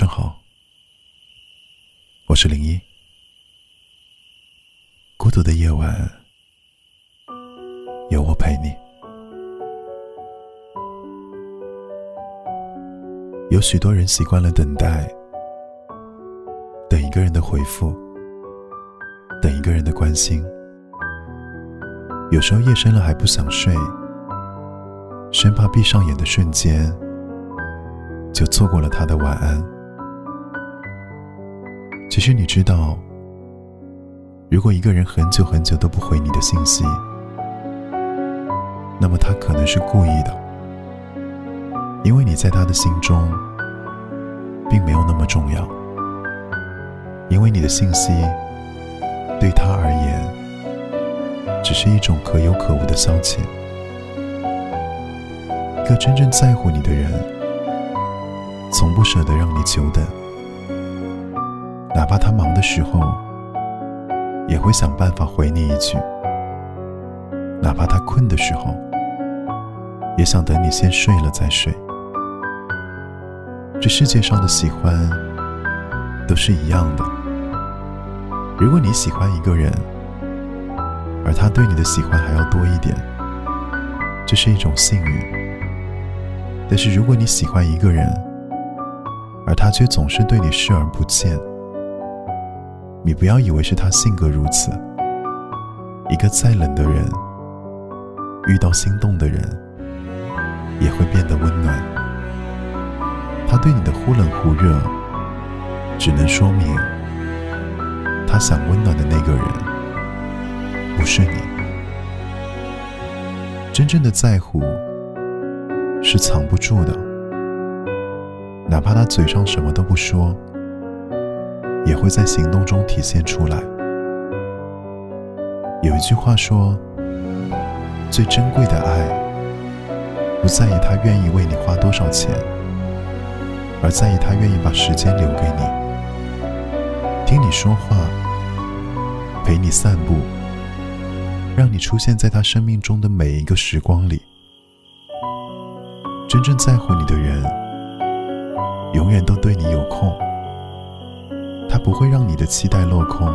上好，我是零一。孤独的夜晚，有我陪你。有许多人习惯了等待，等一个人的回复，等一个人的关心。有时候夜深了还不想睡，生怕闭上眼的瞬间。就错过了他的晚安。其实你知道，如果一个人很久很久都不回你的信息，那么他可能是故意的，因为你在他的心中并没有那么重要，因为你的信息对他而言只是一种可有可无的消遣。一个真正在乎你的人。从不舍得让你久等，哪怕他忙的时候，也会想办法回你一句；哪怕他困的时候，也想等你先睡了再睡。这世界上的喜欢都是一样的。如果你喜欢一个人，而他对你的喜欢还要多一点，这是一种幸运。但是如果你喜欢一个人，而他却总是对你视而不见。你不要以为是他性格如此。一个再冷的人，遇到心动的人，也会变得温暖。他对你的忽冷忽热，只能说明他想温暖的那个人不是你。真正的在乎是藏不住的。哪怕他嘴上什么都不说，也会在行动中体现出来。有一句话说：“最珍贵的爱，不在于他愿意为你花多少钱，而在于他愿意把时间留给你，听你说话，陪你散步，让你出现在他生命中的每一个时光里。真正在乎你的人。”永远都对你有空，他不会让你的期待落空，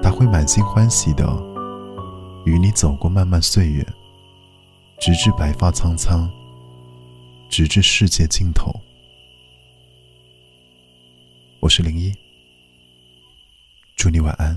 他会满心欢喜的与你走过漫漫岁月，直至白发苍苍，直至世界尽头。我是零一，祝你晚安。